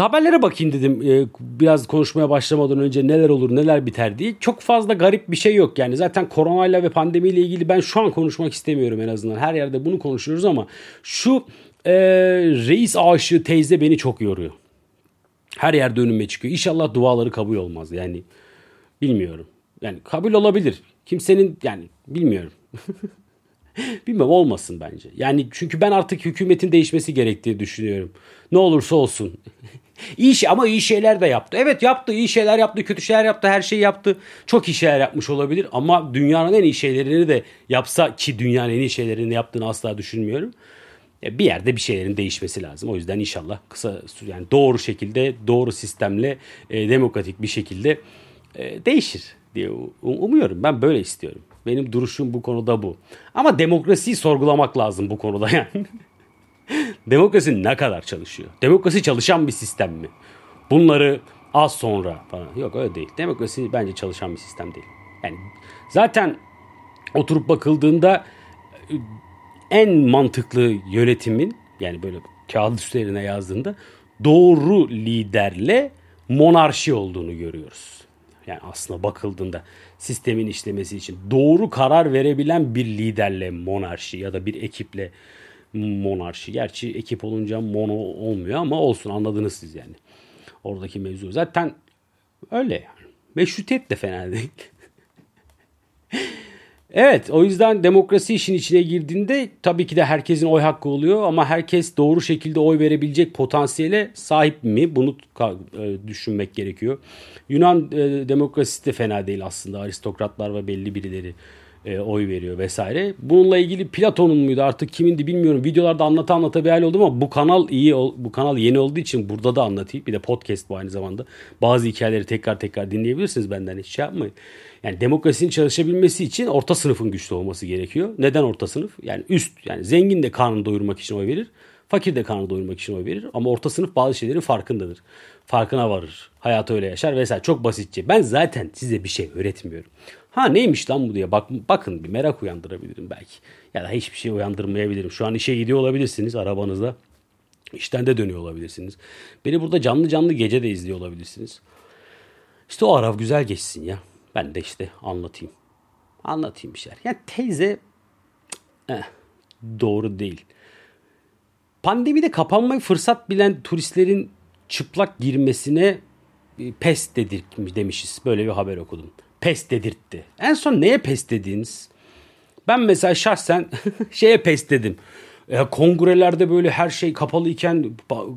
haberlere bakayım dedim e, biraz konuşmaya başlamadan önce neler olur neler biter diye. Çok fazla garip bir şey yok yani zaten koronayla ve pandemiyle ilgili ben şu an konuşmak istemiyorum en azından. Her yerde bunu konuşuyoruz ama şu e, reis aşığı teyze beni çok yoruyor. Her yerde önüme çıkıyor. İnşallah duaları kabul olmaz yani bilmiyorum. Yani kabul olabilir. Kimsenin yani bilmiyorum. Bilmem olmasın bence. Yani çünkü ben artık hükümetin değişmesi gerektiği düşünüyorum. Ne olursa olsun. İyi şey ama iyi şeyler de yaptı. Evet yaptı, iyi şeyler yaptı, kötü şeyler yaptı, her şeyi yaptı. Çok iyi şeyler yapmış olabilir ama dünyanın en iyi şeylerini de yapsa ki dünyanın en iyi şeylerini yaptığını asla düşünmüyorum. E, bir yerde bir şeylerin değişmesi lazım. O yüzden inşallah kısa yani doğru şekilde, doğru sistemle, e, demokratik bir şekilde e, değişir diye umuyorum. Ben böyle istiyorum. Benim duruşum bu konuda bu. Ama demokrasiyi sorgulamak lazım bu konuda yani. Demokrasi ne kadar çalışıyor? Demokrasi çalışan bir sistem mi? Bunları az sonra falan. Yok öyle değil. Demokrasi bence çalışan bir sistem değil. Yani zaten oturup bakıldığında e, en mantıklı yönetimin yani böyle kağıt üstlerine yazdığında doğru liderle monarşi olduğunu görüyoruz. Yani aslında bakıldığında sistemin işlemesi için doğru karar verebilen bir liderle monarşi ya da bir ekiple monarşi. Gerçi ekip olunca mono olmuyor ama olsun anladınız siz yani. Oradaki mevzu. Zaten öyle yani. Meşrutiyet de fena değil. Evet o yüzden demokrasi işin içine girdiğinde tabii ki de herkesin oy hakkı oluyor ama herkes doğru şekilde oy verebilecek potansiyele sahip mi? Bunu e, düşünmek gerekiyor. Yunan e, demokrasisi de fena değil aslında. Aristokratlar ve belli birileri e, oy veriyor vesaire. Bununla ilgili Platon'un muydu artık kimindi bilmiyorum. Videolarda anlata anlata bir hal oldu ama bu kanal iyi bu kanal yeni olduğu için burada da anlatayım. Bir de podcast bu aynı zamanda. Bazı hikayeleri tekrar tekrar dinleyebilirsiniz benden hiç şey yapmayın. Yani demokrasinin çalışabilmesi için orta sınıfın güçlü olması gerekiyor. Neden orta sınıf? Yani üst yani zengin de karnını doyurmak için oy verir. Fakir de karnını doyurmak için oy verir. Ama orta sınıf bazı şeylerin farkındadır. Farkına varır. Hayatı öyle yaşar vesaire. Çok basitçe. Ben zaten size bir şey öğretmiyorum. Ha neymiş lan bu diye bak, bakın bir merak uyandırabilirim belki. Ya da hiçbir şey uyandırmayabilirim. Şu an işe gidiyor olabilirsiniz arabanızda. İşten de dönüyor olabilirsiniz. Beni burada canlı canlı gece de izliyor olabilirsiniz. İşte o arav güzel geçsin ya. Ben de işte anlatayım. Anlatayım bir şeyler. Yani teyze eh, doğru değil. Pandemide kapanmayı fırsat bilen turistlerin çıplak girmesine e, pes dedik demişiz. Böyle bir haber okudum. Pes dedirtti. En son neye pes dediniz? Ben mesela şahsen şeye pes dedim. E, kongrelerde böyle her şey kapalı iken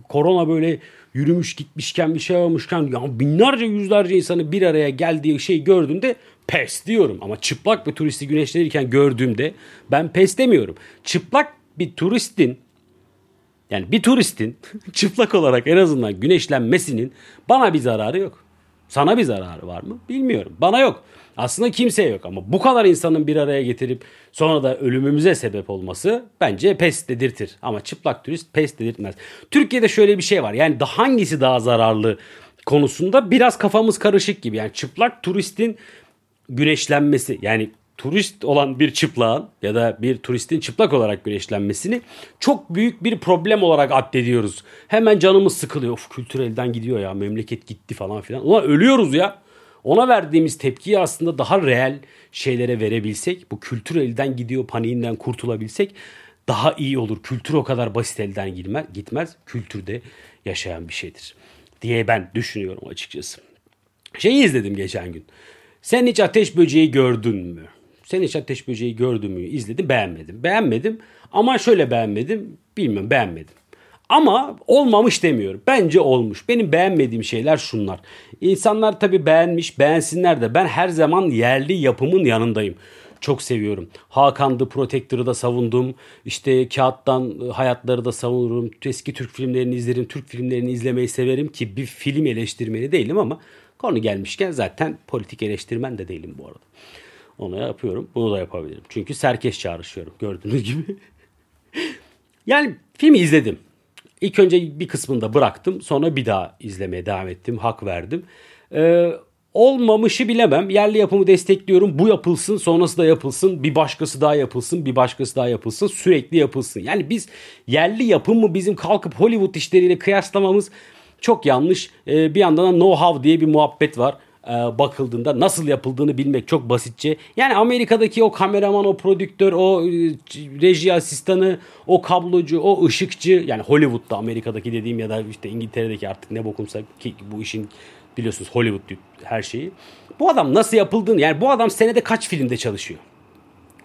korona böyle yürümüş gitmişken bir şey olmuşken ya binlerce yüzlerce insanı bir araya geldiği şey gördüğümde pes diyorum. Ama çıplak bir turisti güneşlenirken gördüğümde ben pes demiyorum. Çıplak bir turistin yani bir turistin çıplak olarak en azından güneşlenmesinin bana bir zararı yok. Sana bir zararı var mı? Bilmiyorum. Bana yok. Aslında kimseye yok ama bu kadar insanın bir araya getirip sonra da ölümümüze sebep olması bence pes dedirtir. Ama çıplak turist pes dedirtmez. Türkiye'de şöyle bir şey var. Yani hangisi daha zararlı konusunda biraz kafamız karışık gibi. Yani çıplak turistin güneşlenmesi yani turist olan bir çıplağın ya da bir turistin çıplak olarak güneşlenmesini çok büyük bir problem olarak addediyoruz. Hemen canımız sıkılıyor. Of kültür elden gidiyor ya memleket gitti falan filan. Ulan ölüyoruz ya. Ona verdiğimiz tepkiyi aslında daha reel şeylere verebilsek, bu kültür elden gidiyor paniğinden kurtulabilsek daha iyi olur. Kültür o kadar basit elden gitmez. Kültürde yaşayan bir şeydir diye ben düşünüyorum açıkçası. Şeyi izledim geçen gün. Sen hiç ateş böceği gördün mü? Sen hiç ateş böceği gördün mü? İzledim beğenmedim. Beğenmedim ama şöyle beğenmedim. Bilmiyorum beğenmedim. Ama olmamış demiyorum. Bence olmuş. Benim beğenmediğim şeyler şunlar. İnsanlar tabii beğenmiş, beğensinler de ben her zaman yerli yapımın yanındayım. Çok seviyorum. Hakan'dı, Protector'ı da savundum. İşte kağıttan e, hayatları da savunurum. Eski Türk filmlerini izlerim. Türk filmlerini izlemeyi severim ki bir film eleştirmeni değilim ama konu gelmişken zaten politik eleştirmen de değilim bu arada. Onu yapıyorum. Bunu da yapabilirim. Çünkü serkeş çağrışıyorum gördüğünüz gibi. yani filmi izledim. İlk önce bir kısmında bıraktım. Sonra bir daha izlemeye devam ettim. Hak verdim. Ee, olmamışı bilemem. Yerli yapımı destekliyorum. Bu yapılsın, sonrası da yapılsın. Bir başkası daha yapılsın, bir başkası daha yapılsın. Sürekli yapılsın. Yani biz yerli yapım mı bizim kalkıp Hollywood işleriyle kıyaslamamız çok yanlış. E, bir yandan da know-how diye bir muhabbet var bakıldığında nasıl yapıldığını bilmek çok basitçe. Yani Amerika'daki o kameraman, o prodüktör, o e, reji asistanı, o kablocu, o ışıkçı yani Hollywood'da Amerika'daki dediğim ya da işte İngiltere'deki artık ne bokumsa ki bu işin biliyorsunuz Hollywood her şeyi. Bu adam nasıl yapıldığını yani bu adam senede kaç filmde çalışıyor?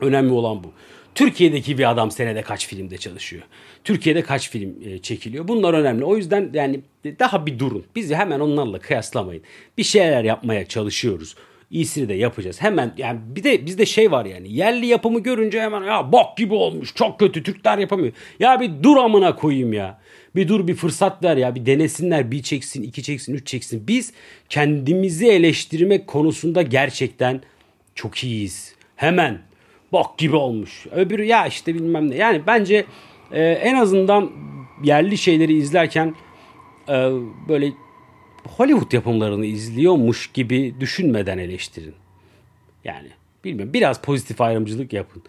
Önemli olan bu. Türkiye'deki bir adam senede kaç filmde çalışıyor? Türkiye'de kaç film e, çekiliyor? Bunlar önemli. O yüzden yani daha bir durun. Bizi hemen onlarla kıyaslamayın. Bir şeyler yapmaya çalışıyoruz. İyisini de yapacağız. Hemen yani bir de bizde şey var yani yerli yapımı görünce hemen ya bok gibi olmuş çok kötü Türkler yapamıyor. Ya bir dur amına koyayım ya. Bir dur bir fırsat ver ya bir denesinler bir çeksin iki çeksin üç çeksin. Biz kendimizi eleştirmek konusunda gerçekten çok iyiyiz. Hemen bok gibi olmuş. Öbürü ya işte bilmem ne. Yani bence e, en azından yerli şeyleri izlerken e, böyle Hollywood yapımlarını izliyormuş gibi düşünmeden eleştirin. Yani bilmiyorum biraz pozitif ayrımcılık yapın.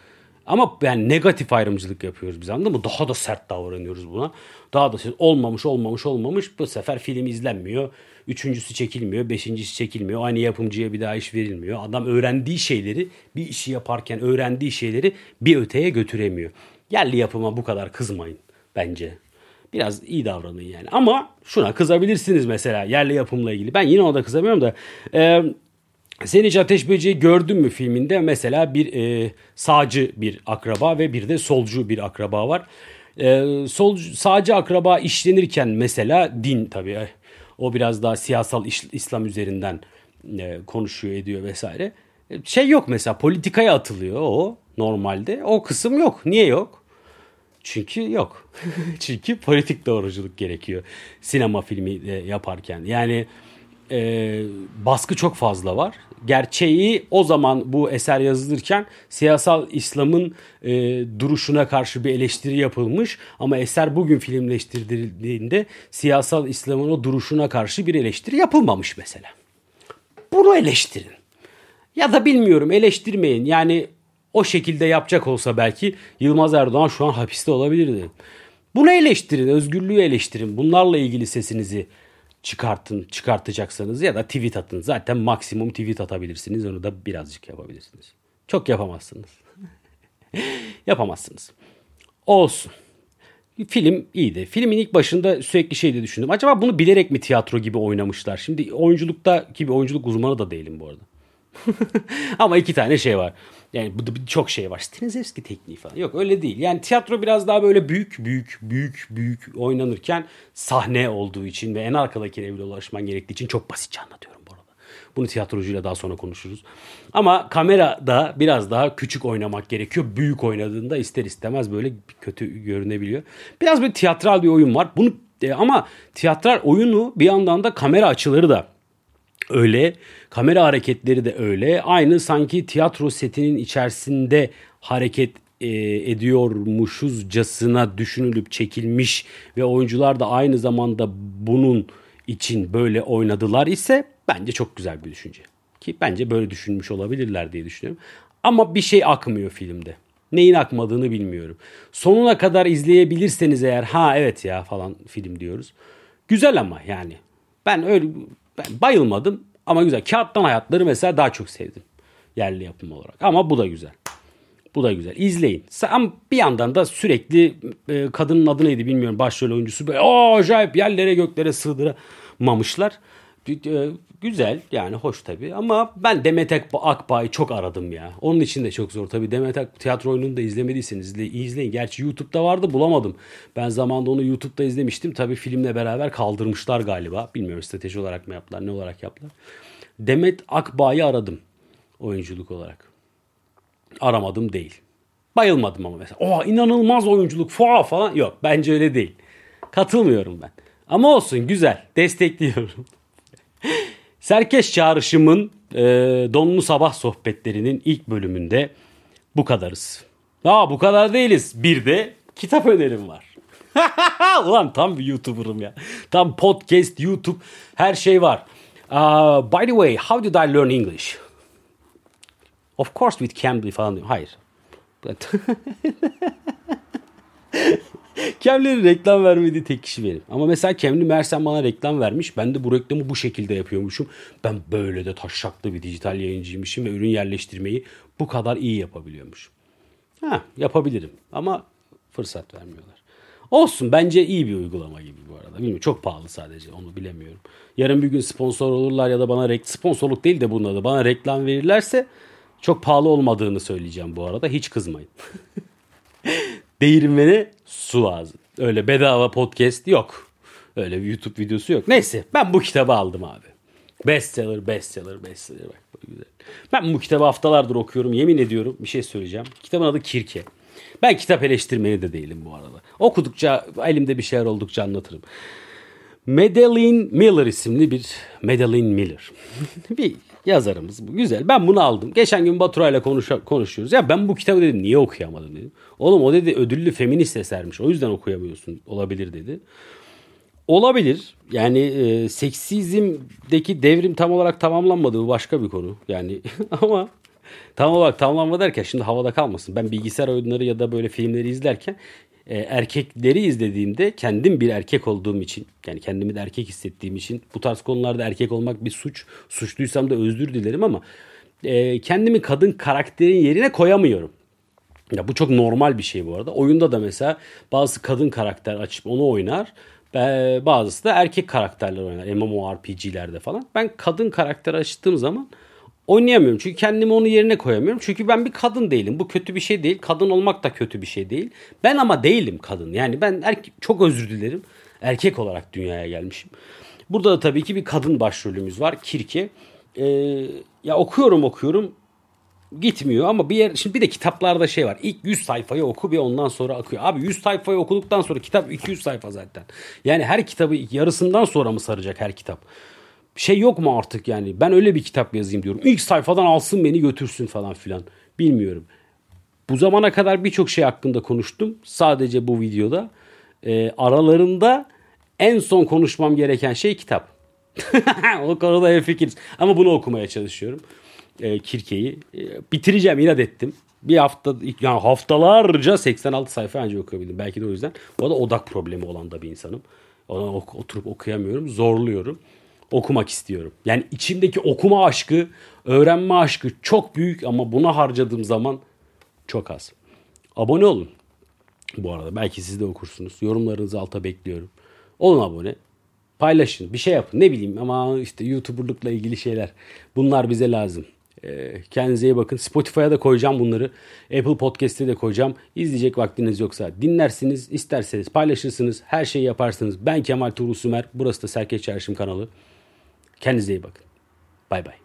Ama yani negatif ayrımcılık yapıyoruz biz anladın mı? Daha da sert davranıyoruz buna. Daha da olmamış olmamış olmamış bu sefer film izlenmiyor. Üçüncüsü çekilmiyor. Beşincisi çekilmiyor. Aynı yapımcıya bir daha iş verilmiyor. Adam öğrendiği şeyleri bir işi yaparken öğrendiği şeyleri bir öteye götüremiyor. Yerli yapıma bu kadar kızmayın bence. Biraz iyi davranın yani. Ama şuna kızabilirsiniz mesela yerli yapımla ilgili. Ben yine ona da kızamıyorum da. E, sen hiç Ateş Böceği gördün mü filminde? Mesela bir e, sağcı bir akraba ve bir de solcu bir akraba var. E, sol, sağcı akraba işlenirken mesela din tabii o biraz daha siyasal İslam üzerinden e, konuşuyor ediyor vesaire. E, şey yok mesela politikaya atılıyor o normalde. O kısım yok. Niye yok? Çünkü yok. Çünkü politik doğruculuk gerekiyor sinema filmi e, yaparken. Yani e, baskı çok fazla var. Gerçeği o zaman bu eser yazılırken siyasal İslam'ın e, duruşuna karşı bir eleştiri yapılmış ama eser bugün filmleştirildiğinde siyasal İslam'ın o duruşuna karşı bir eleştiri yapılmamış mesela. Bunu eleştirin. Ya da bilmiyorum eleştirmeyin. Yani o şekilde yapacak olsa belki Yılmaz Erdoğan şu an hapiste olabilirdi. Bunu eleştirin, özgürlüğü eleştirin. Bunlarla ilgili sesinizi çıkartın, çıkartacaksanız ya da tweet atın. Zaten maksimum tweet atabilirsiniz. Onu da birazcık yapabilirsiniz. Çok yapamazsınız. Yapamazsınız. Olsun. Film iyiydi. Filmin ilk başında sürekli şey de düşündüm. Acaba bunu bilerek mi tiyatro gibi oynamışlar? Şimdi oyunculukta gibi oyunculuk uzmanı da değilim bu arada. Ama iki tane şey var. Yani bu çok şey var. Stanislavski tekniği falan. Yok öyle değil. Yani tiyatro biraz daha böyle büyük büyük büyük büyük oynanırken sahne olduğu için ve en arkadaki evle ulaşman gerektiği için çok basitçe anlatıyorum bu arada. Bunu tiyatrocuyla daha sonra konuşuruz. Ama kamerada biraz daha küçük oynamak gerekiyor. Büyük oynadığında ister istemez böyle kötü görünebiliyor. Biraz böyle tiyatral bir oyun var. Bunu e, ama tiyatral oyunu bir yandan da kamera açıları da öyle. Kamera hareketleri de öyle. Aynı sanki tiyatro setinin içerisinde hareket e, ediyormuşuzcasına düşünülüp çekilmiş ve oyuncular da aynı zamanda bunun için böyle oynadılar ise bence çok güzel bir düşünce. Ki bence böyle düşünmüş olabilirler diye düşünüyorum. Ama bir şey akmıyor filmde. Neyin akmadığını bilmiyorum. Sonuna kadar izleyebilirseniz eğer ha evet ya falan film diyoruz. Güzel ama yani. Ben öyle ben bayılmadım ama güzel. Kağıttan hayatları mesela daha çok sevdim. Yerli yapım olarak. Ama bu da güzel. Bu da güzel. İzleyin. Ama bir yandan da sürekli e, kadının adı neydi bilmiyorum. Başrol oyuncusu böyle o acayip yerlere göklere sığdıramamışlar. E, güzel yani hoş tabii ama ben Demet Akbağ'ı çok aradım ya. Onun için de çok zor tabii. Demet Ak tiyatro oyununu da izlemediyseniz izleyin. Gerçi YouTube'da vardı bulamadım. Ben zamanında onu YouTube'da izlemiştim. Tabii filmle beraber kaldırmışlar galiba. Bilmiyorum strateji olarak mı yaptılar ne olarak yaptılar. Demet Akbağ'ı aradım oyunculuk olarak. Aramadım değil. Bayılmadım ama mesela. Oha inanılmaz oyunculuk fuha falan. Yok bence öyle değil. Katılmıyorum ben. Ama olsun güzel. Destekliyorum. Serkeş Çağrışım'ın e, Donlu Sabah sohbetlerinin ilk bölümünde bu kadarız. Aa bu kadar değiliz. Bir de kitap önerim var. Ulan tam bir YouTuber'ım ya. Tam podcast, YouTube her şey var. Uh, by the way, how did I learn English? Of course with Cambly falan. Hayır. But Kemler'in reklam vermediği tek kişi benim. Ama mesela Kemli Mersen bana reklam vermiş. Ben de bu reklamı bu şekilde yapıyormuşum. Ben böyle de taşşaklı bir dijital yayıncıymışım ve ürün yerleştirmeyi bu kadar iyi yapabiliyormuşum. Ha yapabilirim ama fırsat vermiyorlar. Olsun bence iyi bir uygulama gibi bu arada. Bilmiyorum çok pahalı sadece onu bilemiyorum. Yarın bir gün sponsor olurlar ya da bana rek sponsorluk değil de bunun adı bana reklam verirlerse çok pahalı olmadığını söyleyeceğim bu arada. Hiç kızmayın. Değirmene su lazım. Öyle bedava podcast yok. Öyle bir YouTube videosu yok. Neyse ben bu kitabı aldım abi. Bestseller, bestseller, bestseller. Bak bu güzel. Ben bu kitabı haftalardır okuyorum. Yemin ediyorum bir şey söyleyeceğim. Kitabın adı Kirke. Ben kitap eleştirmeni de değilim bu arada. Okudukça, elimde bir şeyler oldukça anlatırım. Madeline Miller isimli bir Madeline Miller. bir yazarımız bu. Güzel. Ben bunu aldım. Geçen gün Baturay'la konuş konuşuyoruz. Ya ben bu kitabı dedim niye okuyamadım dedim. Oğlum o dedi ödüllü feminist esermiş. O yüzden okuyamıyorsun. Olabilir dedi. Olabilir. Yani e, seksizmdeki devrim tam olarak tamamlanmadı. Bu başka bir konu. Yani ama tam olarak tamamlanma derken şimdi havada kalmasın. Ben bilgisayar oyunları ya da böyle filmleri izlerken e, erkekleri izlediğimde kendim bir erkek olduğum için yani kendimi de erkek hissettiğim için bu tarz konularda erkek olmak bir suç. Suçluysam da özür dilerim ama e, kendimi kadın karakterin yerine koyamıyorum. Ya bu çok normal bir şey bu arada. Oyunda da mesela bazı kadın karakter açıp onu oynar. Bazısı da erkek karakterler oynar. MMORPG'lerde falan. Ben kadın karakter açtığım zaman oynayamıyorum. Çünkü kendimi onun yerine koyamıyorum. Çünkü ben bir kadın değilim. Bu kötü bir şey değil. Kadın olmak da kötü bir şey değil. Ben ama değilim kadın. Yani ben erke- çok özür dilerim. Erkek olarak dünyaya gelmişim. Burada da tabii ki bir kadın başrolümüz var. Kirke. Ee, ya okuyorum okuyorum gitmiyor ama bir yer şimdi bir de kitaplarda şey var. İlk 100 sayfayı oku bir ondan sonra akıyor. Abi 100 sayfayı okuduktan sonra kitap 200 sayfa zaten. Yani her kitabı yarısından sonra mı saracak her kitap? Şey yok mu artık yani? Ben öyle bir kitap yazayım diyorum. İlk sayfadan alsın beni götürsün falan filan. Bilmiyorum. Bu zamana kadar birçok şey hakkında konuştum. Sadece bu videoda. E, aralarında en son konuşmam gereken şey kitap. o konuda fikiriz. Ama bunu okumaya çalışıyorum e, Kirke'yi. E, bitireceğim inat ettim. Bir hafta yani haftalarca 86 sayfa önce okuyabildim. Belki de o yüzden. Bu da odak problemi olan da bir insanım. Ona oturup okuyamıyorum. Zorluyorum. Okumak istiyorum. Yani içimdeki okuma aşkı, öğrenme aşkı çok büyük ama buna harcadığım zaman çok az. Abone olun. Bu arada belki siz de okursunuz. Yorumlarınızı alta bekliyorum. Olun abone. Paylaşın. Bir şey yapın. Ne bileyim ama işte YouTuber'lıkla ilgili şeyler. Bunlar bize lazım. Ee, kendinize iyi bakın. Spotify'a da koyacağım bunları. Apple Podcast'e de koyacağım. İzleyecek vaktiniz yoksa dinlersiniz, isterseniz paylaşırsınız. Her şeyi yaparsınız. Ben Kemal Tuğrul Sümer. Burası da Serkeç Çarşım kanalı. Kendinize iyi bakın. Bay bay.